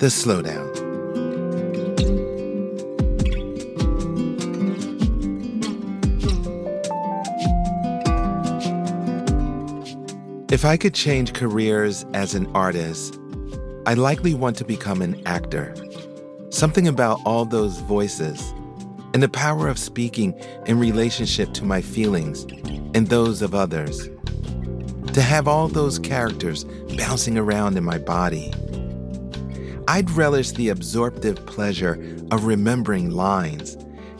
The Slowdown. If I could change careers as an artist, I'd likely want to become an actor. Something about all those voices and the power of speaking in relationship to my feelings and those of others. To have all those characters bouncing around in my body. I'd relish the absorptive pleasure of remembering lines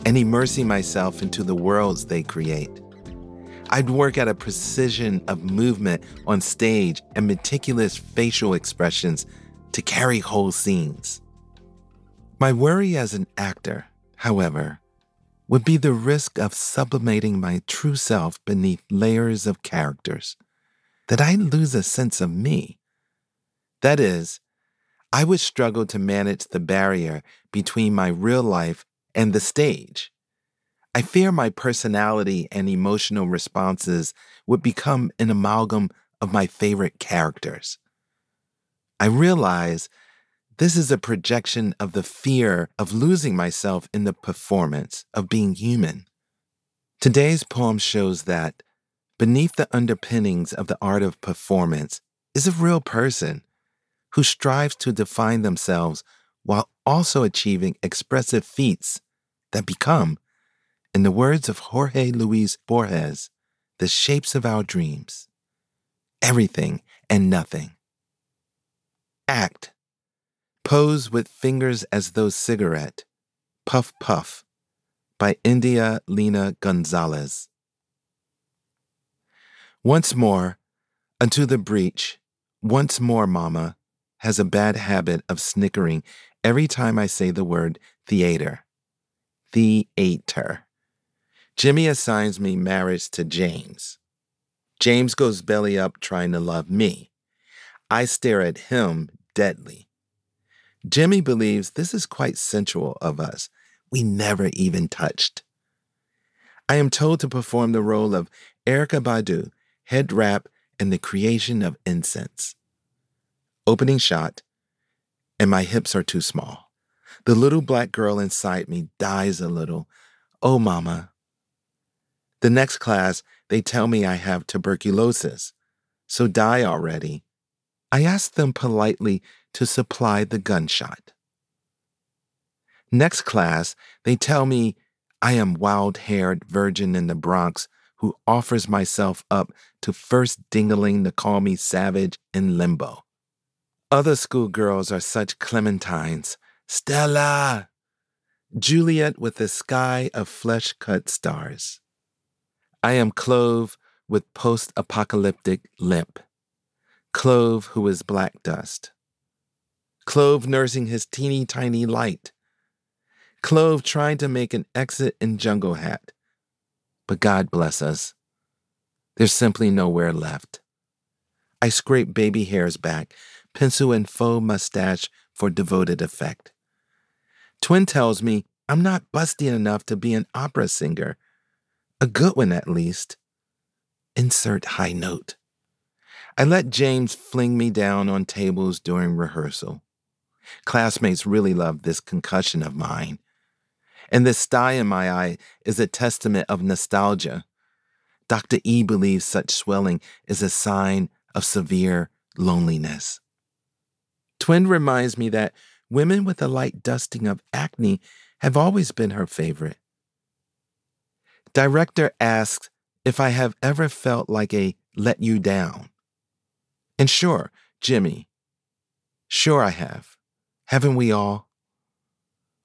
and immersing myself into the worlds they create. I'd work at a precision of movement on stage and meticulous facial expressions to carry whole scenes. My worry as an actor, however, would be the risk of sublimating my true self beneath layers of characters, that I'd lose a sense of me. That is, I would struggle to manage the barrier between my real life and the stage. I fear my personality and emotional responses would become an amalgam of my favorite characters. I realize this is a projection of the fear of losing myself in the performance of being human. Today's poem shows that beneath the underpinnings of the art of performance is a real person who strives to define themselves while also achieving expressive feats that become in the words of Jorge Luis Borges, the shapes of our dreams. Everything and nothing. Act. Pose with fingers as though cigarette. Puff Puff by India Lena González. Once more, unto the breach, once more, Mama, has a bad habit of snickering every time I say the word theater. Theater. Jimmy assigns me marriage to James. James goes belly up trying to love me. I stare at him deadly. Jimmy believes this is quite sensual of us. We never even touched. I am told to perform the role of Erykah Badu, head wrap, and the creation of incense. Opening shot, and my hips are too small. The little black girl inside me dies a little. Oh, mama, the next class, they tell me I have tuberculosis, so die already. I ask them politely to supply the gunshot. Next class, they tell me I am wild haired virgin in the Bronx who offers myself up to first dingling to call me savage in limbo. Other schoolgirls are such clementines. Stella! Juliet with a sky of flesh cut stars. I am Clove with post apocalyptic limp. Clove who is black dust. Clove nursing his teeny tiny light. Clove trying to make an exit in Jungle Hat. But God bless us. There's simply nowhere left. I scrape baby hairs back, pencil and faux mustache for devoted effect. Twin tells me I'm not busty enough to be an opera singer a good one, at least. Insert high note. I let James fling me down on tables during rehearsal. Classmates really love this concussion of mine. And this sty in my eye is a testament of nostalgia. Dr. E believes such swelling is a sign of severe loneliness. Twin reminds me that women with a light dusting of acne have always been her favorite. Director asks if I have ever felt like a let you down. And sure, Jimmy. Sure, I have. Haven't we all?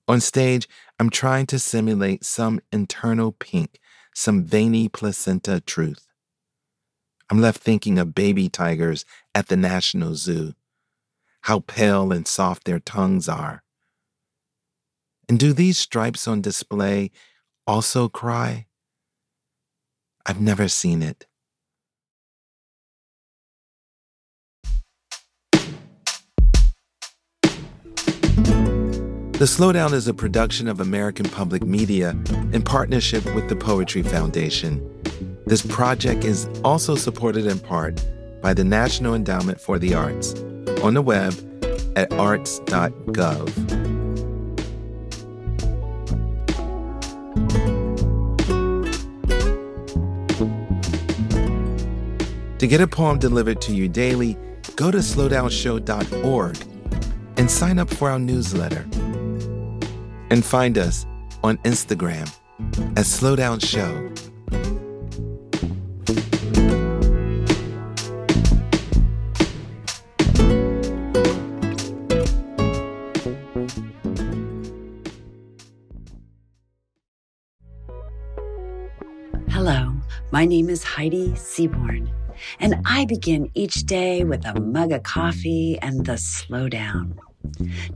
On stage, I'm trying to simulate some internal pink, some veiny placenta truth. I'm left thinking of baby tigers at the National Zoo. How pale and soft their tongues are. And do these stripes on display also cry? I've never seen it. The Slowdown is a production of American Public Media in partnership with the Poetry Foundation. This project is also supported in part by the National Endowment for the Arts on the web at arts.gov. To get a poem delivered to you daily, go to slowdownshow.org and sign up for our newsletter and find us on Instagram at Slowdown my name is Heidi Seaborn, and I begin each day with a mug of coffee and the slowdown.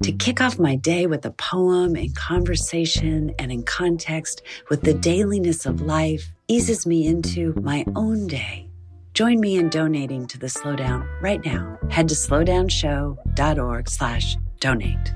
To kick off my day with a poem in conversation and in context with the dailiness of life eases me into my own day. Join me in donating to the Slowdown right now. Head to slowdownshow.org slash donate.